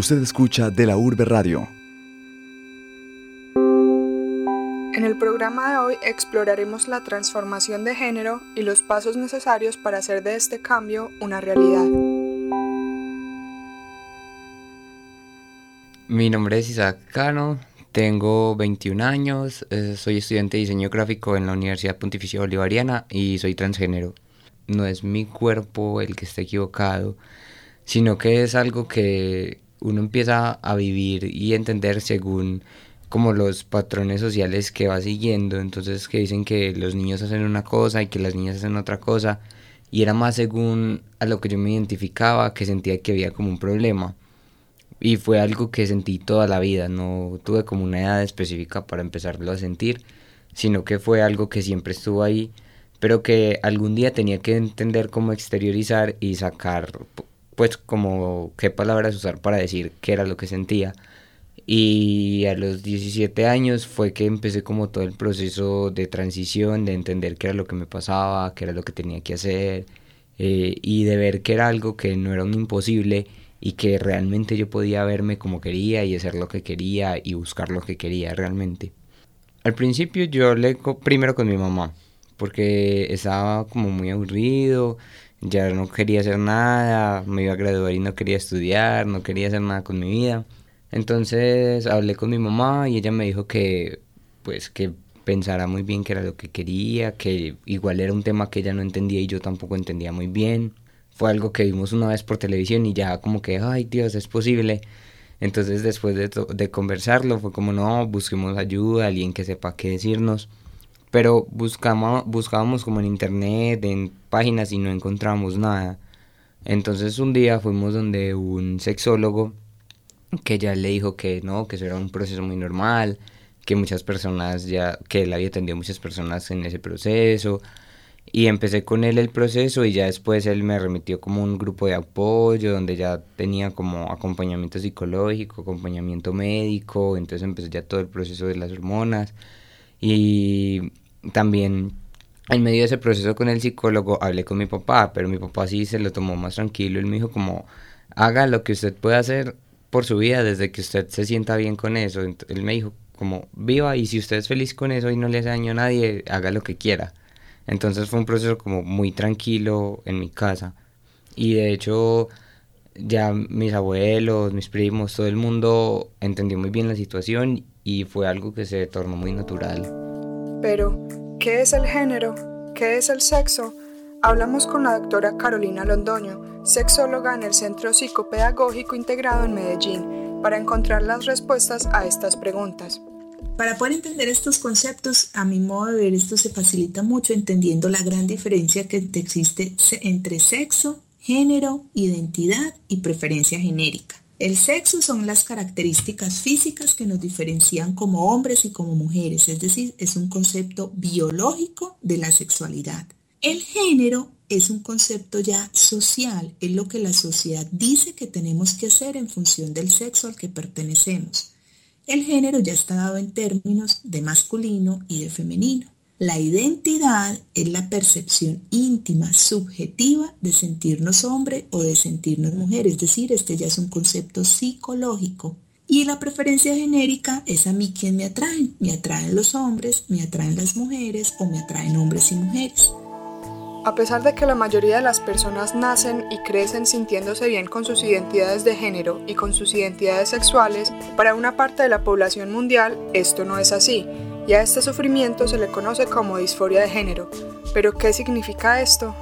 Usted escucha De la Urbe Radio. En el programa de hoy exploraremos la transformación de género y los pasos necesarios para hacer de este cambio una realidad. Mi nombre es Isaac Cano, tengo 21 años, eh, soy estudiante de diseño gráfico en la Universidad Pontificia Bolivariana y soy transgénero. No es mi cuerpo el que está equivocado, sino que es algo que uno empieza a vivir y entender según como los patrones sociales que va siguiendo, entonces que dicen que los niños hacen una cosa y que las niñas hacen otra cosa, y era más según a lo que yo me identificaba que sentía que había como un problema. Y fue algo que sentí toda la vida, no tuve como una edad específica para empezarlo a sentir, sino que fue algo que siempre estuvo ahí, pero que algún día tenía que entender cómo exteriorizar y sacar pues como qué palabras usar para decir qué era lo que sentía. Y a los 17 años fue que empecé como todo el proceso de transición, de entender qué era lo que me pasaba, qué era lo que tenía que hacer, eh, y de ver que era algo que no era un imposible y que realmente yo podía verme como quería y hacer lo que quería y buscar lo que quería realmente. Al principio yo hablé primero con mi mamá, porque estaba como muy aburrido, ya no quería hacer nada, me iba a graduar y no quería estudiar, no quería hacer nada con mi vida. Entonces hablé con mi mamá y ella me dijo que pues que pensara muy bien qué era lo que quería, que igual era un tema que ella no entendía y yo tampoco entendía muy bien. Fue algo que vimos una vez por televisión y ya como que, ay Dios, es posible. Entonces después de, de conversarlo fue como, no, busquemos ayuda, alguien que sepa qué decirnos pero buscamos, buscábamos como en internet, en páginas y no encontramos nada. Entonces un día fuimos donde un sexólogo que ya le dijo que no, que eso era un proceso muy normal, que muchas personas ya, que él había atendido muchas personas en ese proceso. Y empecé con él el proceso y ya después él me remitió como un grupo de apoyo donde ya tenía como acompañamiento psicológico, acompañamiento médico, entonces empecé ya todo el proceso de las hormonas y también en medio de ese proceso con el psicólogo hablé con mi papá, pero mi papá sí se lo tomó más tranquilo. Él me dijo como, haga lo que usted pueda hacer por su vida desde que usted se sienta bien con eso. él me dijo como, viva y si usted es feliz con eso y no le hace daño a nadie, haga lo que quiera. Entonces fue un proceso como muy tranquilo en mi casa. Y de hecho ya mis abuelos, mis primos, todo el mundo entendió muy bien la situación y fue algo que se tornó muy natural. Pero, ¿qué es el género? ¿Qué es el sexo? Hablamos con la doctora Carolina Londoño, sexóloga en el Centro Psicopedagógico Integrado en Medellín, para encontrar las respuestas a estas preguntas. Para poder entender estos conceptos, a mi modo de ver, esto se facilita mucho entendiendo la gran diferencia que existe entre sexo, género, identidad y preferencia genérica. El sexo son las características físicas que nos diferencian como hombres y como mujeres, es decir, es un concepto biológico de la sexualidad. El género es un concepto ya social, es lo que la sociedad dice que tenemos que hacer en función del sexo al que pertenecemos. El género ya está dado en términos de masculino y de femenino. La identidad es la percepción íntima, subjetiva de sentirnos hombre o de sentirnos mujer, es decir, este ya es un concepto psicológico. Y la preferencia genérica es a mí quien me atraen. Me atraen los hombres, me atraen las mujeres o me atraen hombres y mujeres. A pesar de que la mayoría de las personas nacen y crecen sintiéndose bien con sus identidades de género y con sus identidades sexuales, para una parte de la población mundial esto no es así y a este sufrimiento se le conoce como disforia de género. ¿Pero qué significa esto?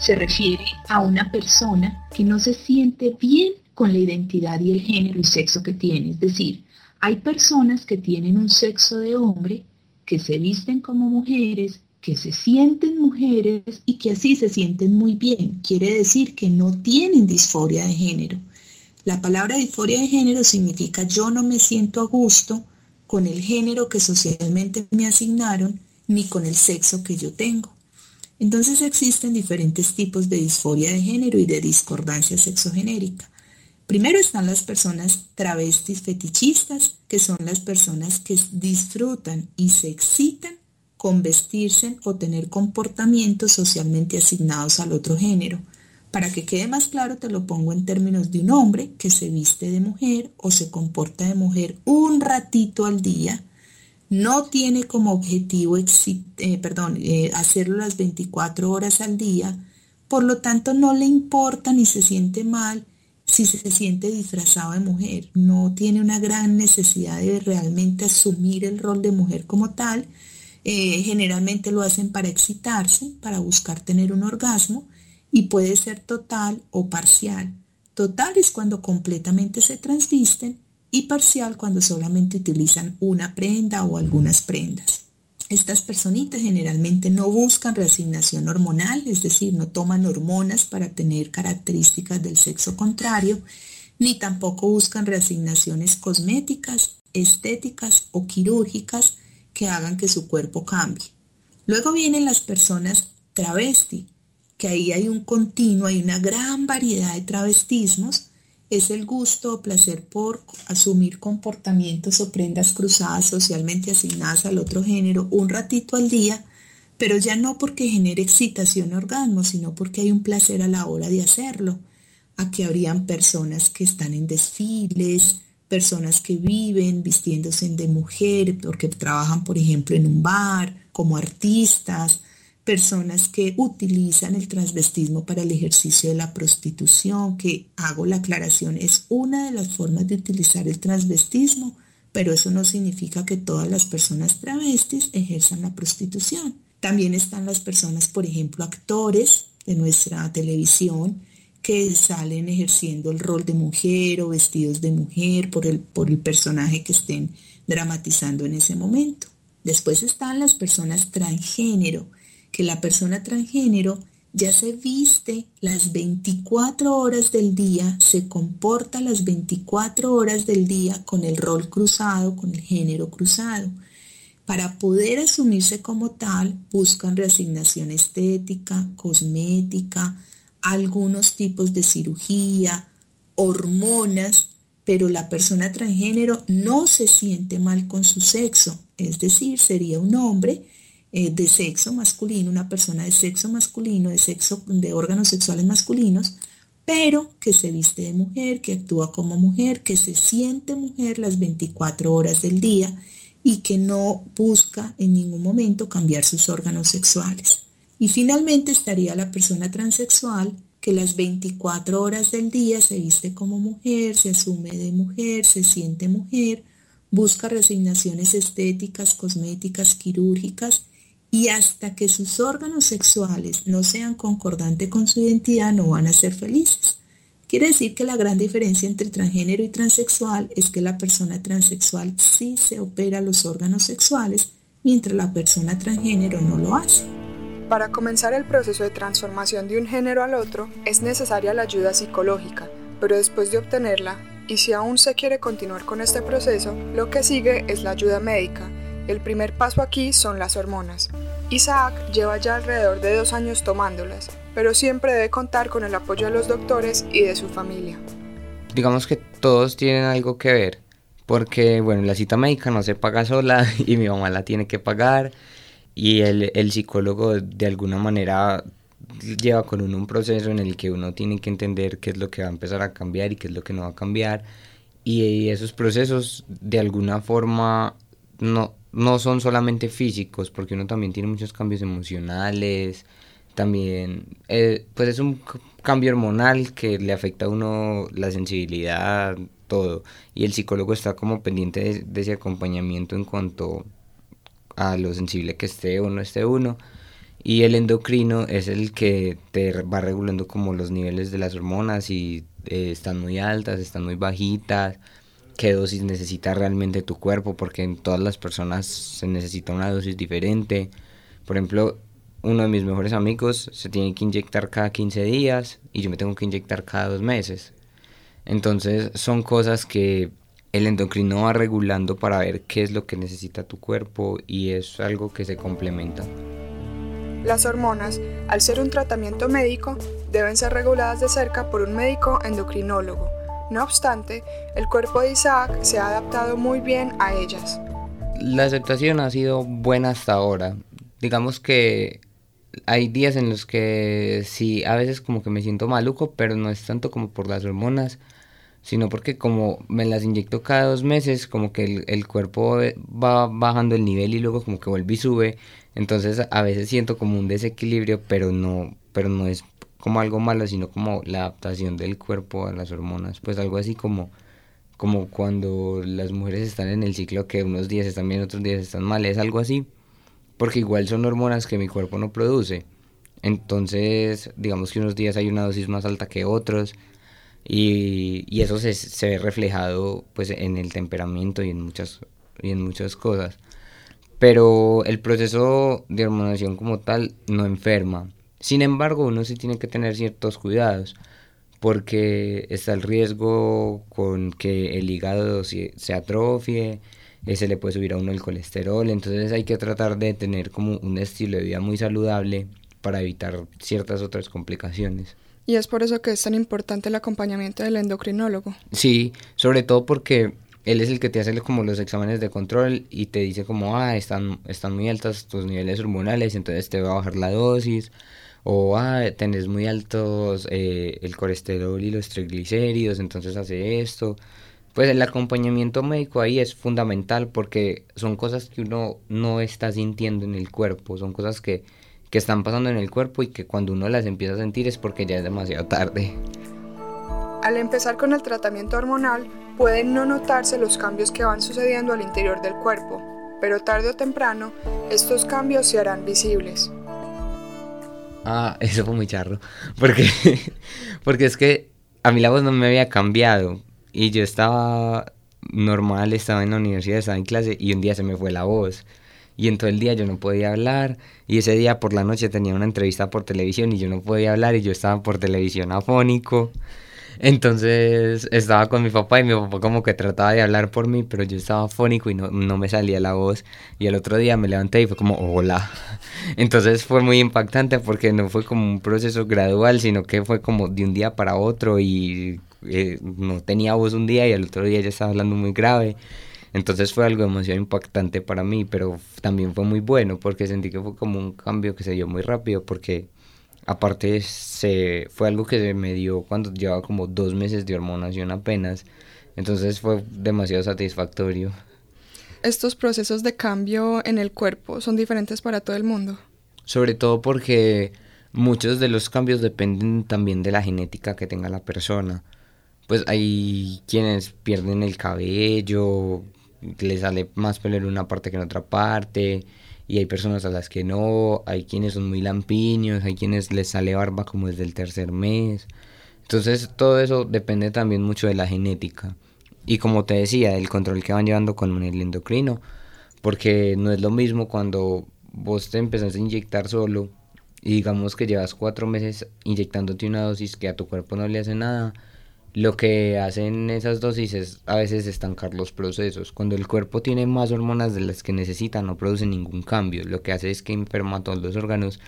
Se refiere a una persona que no se siente bien con la identidad y el género y sexo que tiene. Es decir, hay personas que tienen un sexo de hombre, que se visten como mujeres, que se sienten mujeres y que así se sienten muy bien. Quiere decir que no tienen disforia de género. La palabra disforia de género significa yo no me siento a gusto con el género que socialmente me asignaron ni con el sexo que yo tengo. Entonces existen diferentes tipos de disforia de género y de discordancia sexogenérica. Primero están las personas travestis fetichistas, que son las personas que disfrutan y se excitan con vestirse o tener comportamientos socialmente asignados al otro género. Para que quede más claro, te lo pongo en términos de un hombre que se viste de mujer o se comporta de mujer un ratito al día, no tiene como objetivo eh, perdón, eh, hacerlo las 24 horas al día, por lo tanto no le importa ni se siente mal si se siente disfrazado de mujer, no tiene una gran necesidad de realmente asumir el rol de mujer como tal, eh, generalmente lo hacen para excitarse, para buscar tener un orgasmo y puede ser total o parcial. Total es cuando completamente se transvisten y parcial cuando solamente utilizan una prenda o algunas prendas. Estas personitas generalmente no buscan reasignación hormonal, es decir, no toman hormonas para tener características del sexo contrario, ni tampoco buscan reasignaciones cosméticas, estéticas o quirúrgicas que hagan que su cuerpo cambie. Luego vienen las personas travesti, que ahí hay un continuo, hay una gran variedad de travestismos, es el gusto o placer por asumir comportamientos o prendas cruzadas socialmente asignadas al otro género un ratito al día, pero ya no porque genere excitación o orgasmo, sino porque hay un placer a la hora de hacerlo. Aquí habrían personas que están en desfiles, personas que viven vistiéndose de mujer porque trabajan, por ejemplo, en un bar, como artistas, personas que utilizan el transvestismo para el ejercicio de la prostitución, que hago la aclaración, es una de las formas de utilizar el transvestismo, pero eso no significa que todas las personas travestis ejerzan la prostitución. También están las personas, por ejemplo, actores de nuestra televisión, que salen ejerciendo el rol de mujer o vestidos de mujer por el, por el personaje que estén dramatizando en ese momento. Después están las personas transgénero, que la persona transgénero ya se viste las 24 horas del día, se comporta las 24 horas del día con el rol cruzado, con el género cruzado. Para poder asumirse como tal, buscan reasignación estética, cosmética, algunos tipos de cirugía, hormonas, pero la persona transgénero no se siente mal con su sexo, es decir, sería un hombre eh, de sexo masculino, una persona de sexo masculino, de sexo de órganos sexuales masculinos, pero que se viste de mujer, que actúa como mujer, que se siente mujer las 24 horas del día y que no busca en ningún momento cambiar sus órganos sexuales. Y finalmente estaría la persona transexual que las 24 horas del día se viste como mujer, se asume de mujer, se siente mujer, busca resignaciones estéticas, cosméticas, quirúrgicas y hasta que sus órganos sexuales no sean concordantes con su identidad no van a ser felices. Quiere decir que la gran diferencia entre transgénero y transexual es que la persona transexual sí se opera los órganos sexuales, mientras la persona transgénero no lo hace. Para comenzar el proceso de transformación de un género al otro es necesaria la ayuda psicológica, pero después de obtenerla, y si aún se quiere continuar con este proceso, lo que sigue es la ayuda médica. El primer paso aquí son las hormonas. Isaac lleva ya alrededor de dos años tomándolas, pero siempre debe contar con el apoyo de los doctores y de su familia. Digamos que todos tienen algo que ver, porque bueno, la cita médica no se paga sola y mi mamá la tiene que pagar y el, el psicólogo de alguna manera lleva con uno un proceso en el que uno tiene que entender qué es lo que va a empezar a cambiar y qué es lo que no va a cambiar. Y, esos procesos de alguna forma no, no son solamente físicos, porque uno también tiene muchos cambios emocionales, también eh, pues es un cambio hormonal que le afecta a uno la sensibilidad, todo. Y el psicólogo está como pendiente de, de ese acompañamiento en cuanto a lo sensible que esté o esté uno. Y el endocrino es el que te va regulando como los niveles de las hormonas y eh, están muy altas, están muy bajitas, qué dosis necesita realmente tu cuerpo, porque en todas las personas se necesita una dosis diferente. Por ejemplo, uno de mis mejores amigos se tiene que inyectar cada 15 días y yo me tengo que inyectar cada dos meses. Entonces son cosas que el endocrino va regulando para ver qué es lo que necesita tu cuerpo y es algo que se complementa. Las hormonas, al ser un tratamiento médico, deben ser reguladas de cerca por un médico endocrinólogo. No obstante, el cuerpo de Isaac se ha adaptado muy bien a ellas. La aceptación ha sido buena hasta ahora. Digamos que hay días en los que sí, a veces como que me siento maluco, pero no es tanto como por las hormonas, sino porque como me las inyecto cada dos meses, como que el, cuerpo va bajando el nivel y luego como que vuelve y sube, entonces a veces siento como un desequilibrio, pero no, pero no es como algo malo, sino como la adaptación del cuerpo a las hormonas, pues algo así como como cuando las mujeres están en el ciclo que unos días están bien, otros días están mal, es algo así, porque igual son hormonas que mi cuerpo no produce. Entonces, digamos que unos días hay una dosis más alta que otros y, eso se, se, ve reflejado pues en el temperamento y en muchas, y en muchas cosas. Pero el proceso de hormonación como tal no enferma. Sin embargo, uno sí tiene que tener ciertos cuidados porque está el riesgo con que el hígado se, atrofie, eh, se le puede subir a uno el colesterol, entonces hay que tratar de tener como un estilo de vida muy saludable para evitar ciertas otras complicaciones. Y es por eso que es tan importante el acompañamiento del endocrinólogo. Sí, sobre todo porque él es el que te hace como los exámenes de control y te dice como, ah, están, están muy altos tus niveles hormonales, entonces te va a bajar la dosis o ah, tenés muy altos eh, el colesterol y los triglicéridos, entonces hace esto. Pues el acompañamiento médico ahí es fundamental porque son cosas que uno no está sintiendo en el cuerpo, son cosas que, que están pasando en el cuerpo y que cuando uno las empieza a sentir es porque ya es demasiado tarde. Al empezar con el tratamiento hormonal, pueden no notarse los cambios que van sucediendo al interior del cuerpo, pero tarde o temprano estos cambios se harán visibles. Ah, eso fue muy charro. Porque, porque es que a mí la voz no me había cambiado. Y yo estaba normal, estaba en la universidad, estaba en clase y un día se me fue la voz. Y en todo el día yo no podía hablar. Y ese día por la noche tenía una entrevista por televisión y yo no podía hablar y yo estaba por televisión afónico. Entonces estaba con mi papá y mi papá como que trataba de hablar por mí, pero yo estaba fónico y no, no me salía la voz. Y el otro día me levanté y fue como, hola. Entonces fue muy impactante porque no fue como un proceso gradual, sino que fue como de un día para otro y eh, no tenía voz un día y el otro día ya estaba hablando muy grave. Entonces fue algo demasiado impactante para mí, pero también fue muy bueno porque sentí que fue como un cambio que se dio muy rápido porque Aparte, se, fue algo que se me dio cuando llevaba como dos meses de hormonación apenas. Entonces fue demasiado satisfactorio. ¿Estos procesos de cambio en el cuerpo son diferentes para todo el mundo? Sobre todo porque muchos de los cambios dependen también de la genética que tenga la persona. Pues hay quienes pierden el cabello, les sale más pelo en una parte que en otra parte, y hay personas a las que no, hay quienes son muy lampiños, hay quienes les sale barba como desde el tercer mes. Entonces todo eso depende también mucho de la genética. Y como te decía, el control que van llevando con el endocrino, porque no es lo mismo cuando vos te empezás a inyectar solo y digamos que llevas cuatro meses inyectándote una dosis que a tu cuerpo no le hace nada lo que hacen esas dosis es a veces estancar los procesos. Cuando el cuerpo tiene más hormonas de las que necesita, no produce ningún cambio. Lo que hace es que enferma todos los órganos.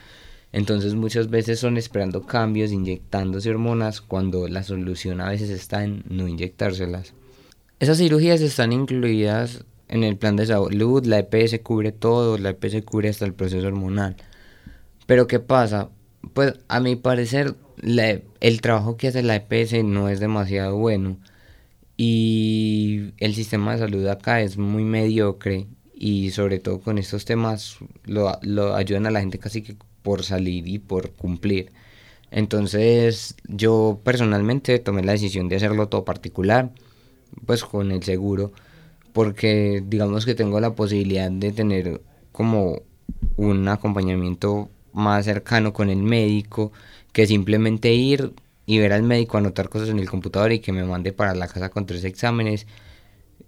Entonces muchas veces son esperando cambios, inyectándose hormonas, cuando la solución a veces está en no inyectárselas. Esas cirugías están incluidas en el plan de salud, la EPS cubre todo, la EPS cubre hasta el proceso hormonal. Pero ¿qué pasa? Pues a mi parecer el trabajo que hace la EPS no es demasiado bueno y el sistema de salud acá es muy mediocre y sobre todo con estos temas lo, lo ayudan a la gente casi que por salir y por cumplir. Entonces yo personalmente tomé la decisión de hacerlo todo particular, pues con el seguro, porque digamos que tengo la posibilidad de tener como un acompañamiento más cercano con el médico que simplemente ir y ver al médico anotar cosas en el computador y que me mande para la casa con tres exámenes.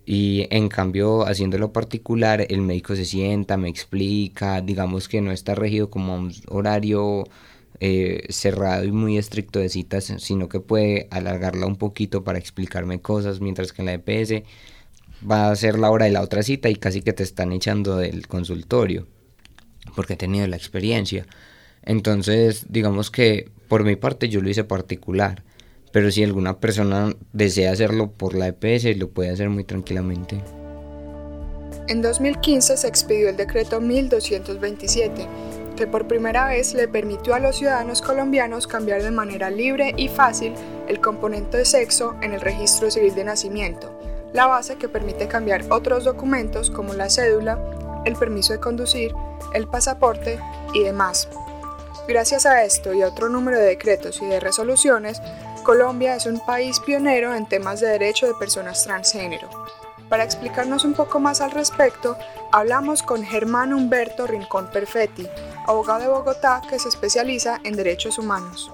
Y en cambio, haciéndolo particular, el médico se sienta, me explica, digamos que no está regido como un horario eh, cerrado y muy estricto de citas, sino que puede alargarla un poquito para explicarme cosas, mientras que en la EPS va a ser la hora de la otra cita y casi que te están echando del consultorio, porque he tenido la experiencia. Entonces, digamos que por mi parte yo lo hice particular, pero si alguna persona desea hacerlo por la EPS, lo puede hacer muy tranquilamente. En 2015 se expidió el decreto 1227, que por primera vez le permitió a los ciudadanos colombianos cambiar de manera libre y fácil el componente de sexo en el registro civil de nacimiento, la base que permite cambiar otros documentos como la cédula, el permiso de conducir, el pasaporte y demás. Gracias a esto y a otro número de decretos y de resoluciones, Colombia es un país pionero en temas de derecho de personas transgénero. Para explicarnos un poco más al respecto, hablamos con Germán Humberto Rincón Perfetti, abogado de Bogotá que se especializa en derechos humanos.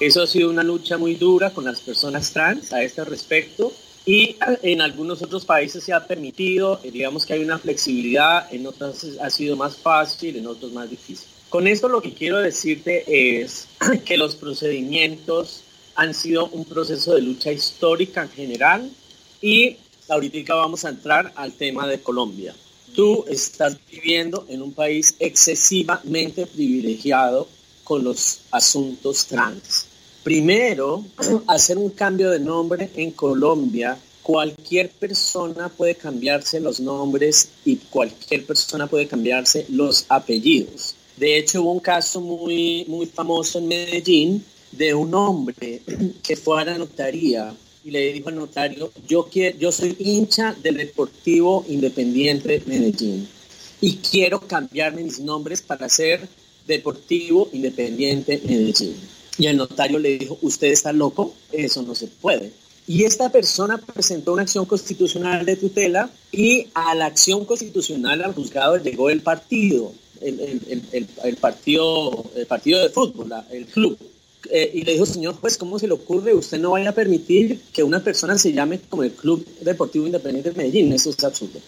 Eso ha sido una lucha muy dura con las personas trans a este respecto y en algunos otros países se ha permitido, eh, digamos que hay una flexibilidad, en otros ha sido más fácil, en otros más difícil. Con esto lo que quiero decirte es que los procedimientos han sido un proceso de lucha histórica en general y ahorita vamos a entrar al tema de Colombia. Tú estás viviendo en un país excesivamente privilegiado con los asuntos trans. Primero, hacer un cambio de nombre en Colombia. Cualquier persona puede cambiarse los nombres y cualquier persona puede cambiarse los apellidos. De hecho, hubo un caso muy, muy famoso en Medellín de un hombre que fue a la notaría y le dijo al notario, yo, quiero, yo soy hincha del Deportivo Independiente Medellín y quiero cambiarme mis nombres para ser Deportivo Independiente Medellín. Y el notario le dijo, usted está loco, eso no se puede. Y esta persona presentó una acción constitucional de tutela y a la acción constitucional al juzgado llegó el partido, el, partido, el partido de fútbol, el club. Eh, y le dijo, señor juez, ¿cómo se le ocurre? Usted no vaya a permitir que una persona se llame como el Club Deportivo Independiente de Medellín. Eso es absurdo.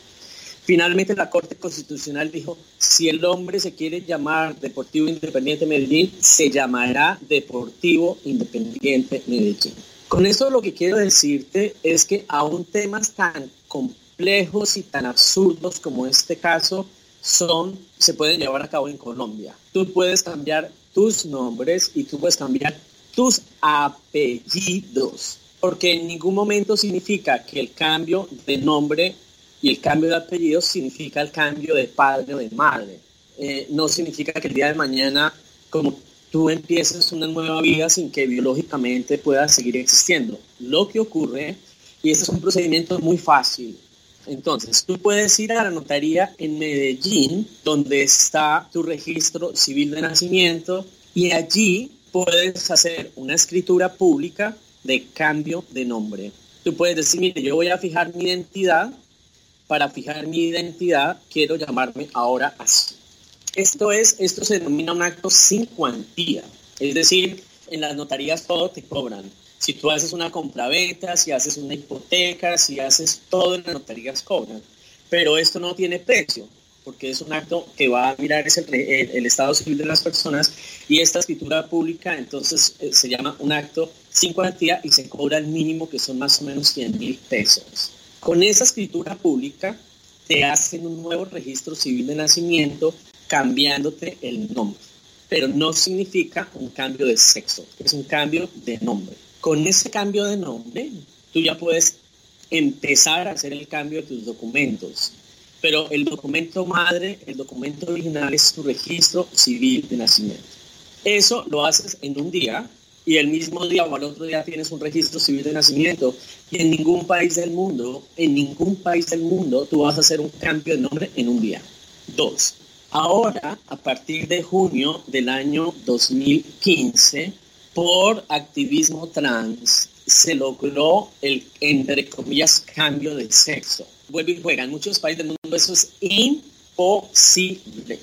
Finalmente la Corte Constitucional dijo, si el hombre se quiere llamar Deportivo Independiente Medellín, se llamará Deportivo Independiente Medellín. Con esto lo que quiero decirte es que aún temas tan complejos y tan absurdos como este caso son, se pueden llevar a cabo en Colombia. Tú puedes cambiar tus nombres y tú puedes cambiar tus apellidos, porque en ningún momento significa que el cambio de nombre y el cambio de apellido significa el cambio de padre o de madre. Eh, no significa que el día de mañana, como tú empieces una nueva vida sin que biológicamente pueda seguir existiendo. Lo que ocurre, y este es un procedimiento muy fácil, entonces, tú puedes ir a la notaría en Medellín, donde está tu registro civil de nacimiento, y allí puedes hacer una escritura pública de cambio de nombre. Tú puedes decir, mire, yo voy a fijar mi identidad, para fijar mi identidad quiero llamarme ahora así. Esto es, esto se denomina un acto sin cuantía, es decir, en las notarías todo te cobran si tú haces una compraventa, si haces una hipoteca, si haces todo en las notarías cobran. Pero esto no tiene precio, porque es un acto que va a mirar el, estado civil de las personas y esta escritura pública entonces eh, se llama un acto sin cuantía y se cobra el mínimo que son más o menos 100 mil pesos. Con esa escritura pública te hacen un nuevo registro civil de nacimiento cambiándote el nombre, pero no significa un cambio de sexo, es un cambio de nombre. Con ese cambio de nombre, tú ya puedes empezar a hacer el cambio de tus documentos. Pero el documento madre, el documento original es tu registro civil de nacimiento. Eso lo haces en un día y el mismo día o al otro día tienes un registro civil de nacimiento y en ningún país del mundo, en ningún país del mundo tú vas a hacer un cambio de nombre en un día. Dos, ahora a partir de junio del año 2015, por activismo trans se logró el, entre comillas, cambio de sexo. Vuelve y juega. En muchos países del mundo eso es imposible.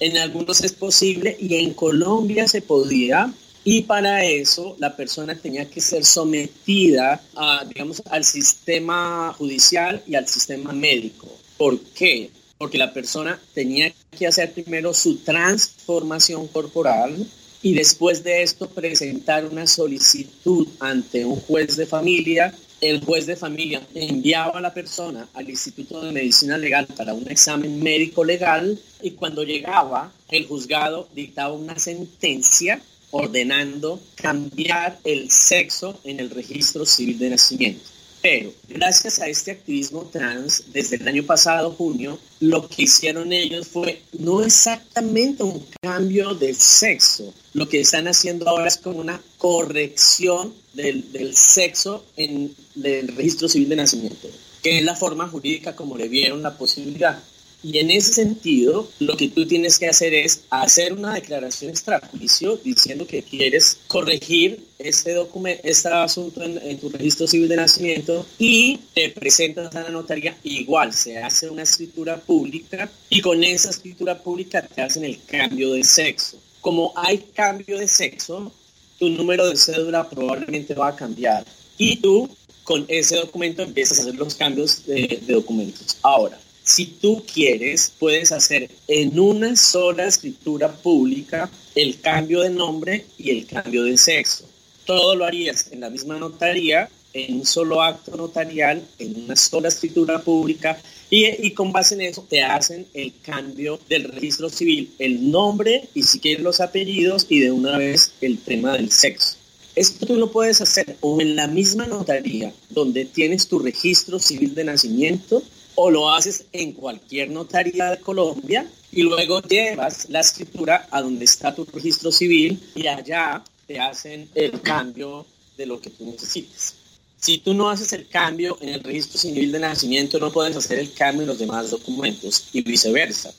En algunos es posible y en Colombia se podía. Y para eso la persona tenía que ser sometida digamos, al sistema judicial y al sistema médico. ¿Por qué? Porque la persona tenía que hacer primero su transformación corporal, y después de esto presentar una solicitud ante un juez de familia. El juez de familia enviaba a la persona al Instituto de Medicina Legal para un examen médico legal y cuando llegaba el juzgado dictaba una sentencia ordenando cambiar el sexo en el registro civil de nacimiento. Pero gracias a este activismo trans, desde el año pasado, junio, lo que hicieron ellos fue no exactamente un cambio de sexo. Lo que están haciendo ahora es como una corrección del, del sexo en el registro civil de nacimiento, que es la forma jurídica como le vieron la posibilidad. Y en ese sentido, lo que tú tienes que hacer es hacer una declaración extrajuicio diciendo que quieres corregir este documento, este asunto en, tu registro civil de nacimiento y te presentas a la notaría. Igual se hace una escritura pública y con esa escritura pública te hacen el cambio de sexo. Como hay cambio de sexo, tu número de cédula probablemente va a cambiar y tú con ese documento empiezas a hacer los cambios de, de documentos. Ahora, si tú quieres, puedes hacer en una sola escritura pública el cambio de nombre y el cambio de sexo. Todo lo harías en la misma notaría, en un solo acto notarial, en una sola escritura pública y, con base en eso te hacen el cambio del registro civil, el nombre y si quieres los apellidos y de una vez el tema del sexo. Esto tú lo puedes hacer o en la misma notaría donde tienes tu registro civil de nacimiento o lo haces en cualquier notaría de Colombia y luego llevas la escritura a donde está tu registro civil y allá te hacen el cambio de lo que tú necesites. Si tú no haces el cambio en el registro civil de nacimiento, no puedes hacer el cambio en los demás documentos y viceversa.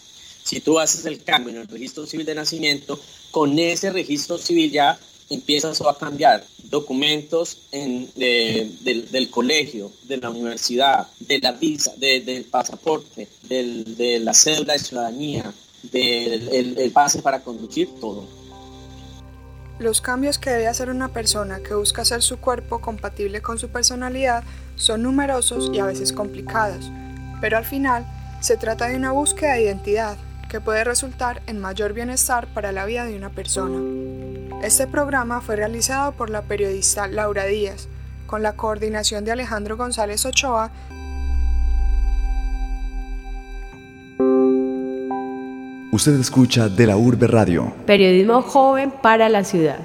Si tú haces el cambio en el registro civil de nacimiento, con ese registro civil ya empiezas a cambiar documentos del, colegio, de la universidad, de la visa, del pasaporte, de la cédula de ciudadanía, del el pase para conducir, todo. Los cambios que debe hacer una persona que busca hacer su cuerpo compatible con su personalidad son numerosos y a veces complicados, pero al final se trata de una búsqueda de identidad que puede resultar en mayor bienestar para la vida de una persona. Este programa fue realizado por la periodista Laura Díaz, con la coordinación de Alejandro González Ochoa. Usted escucha de la Urbe Radio. Periodismo joven para la ciudad.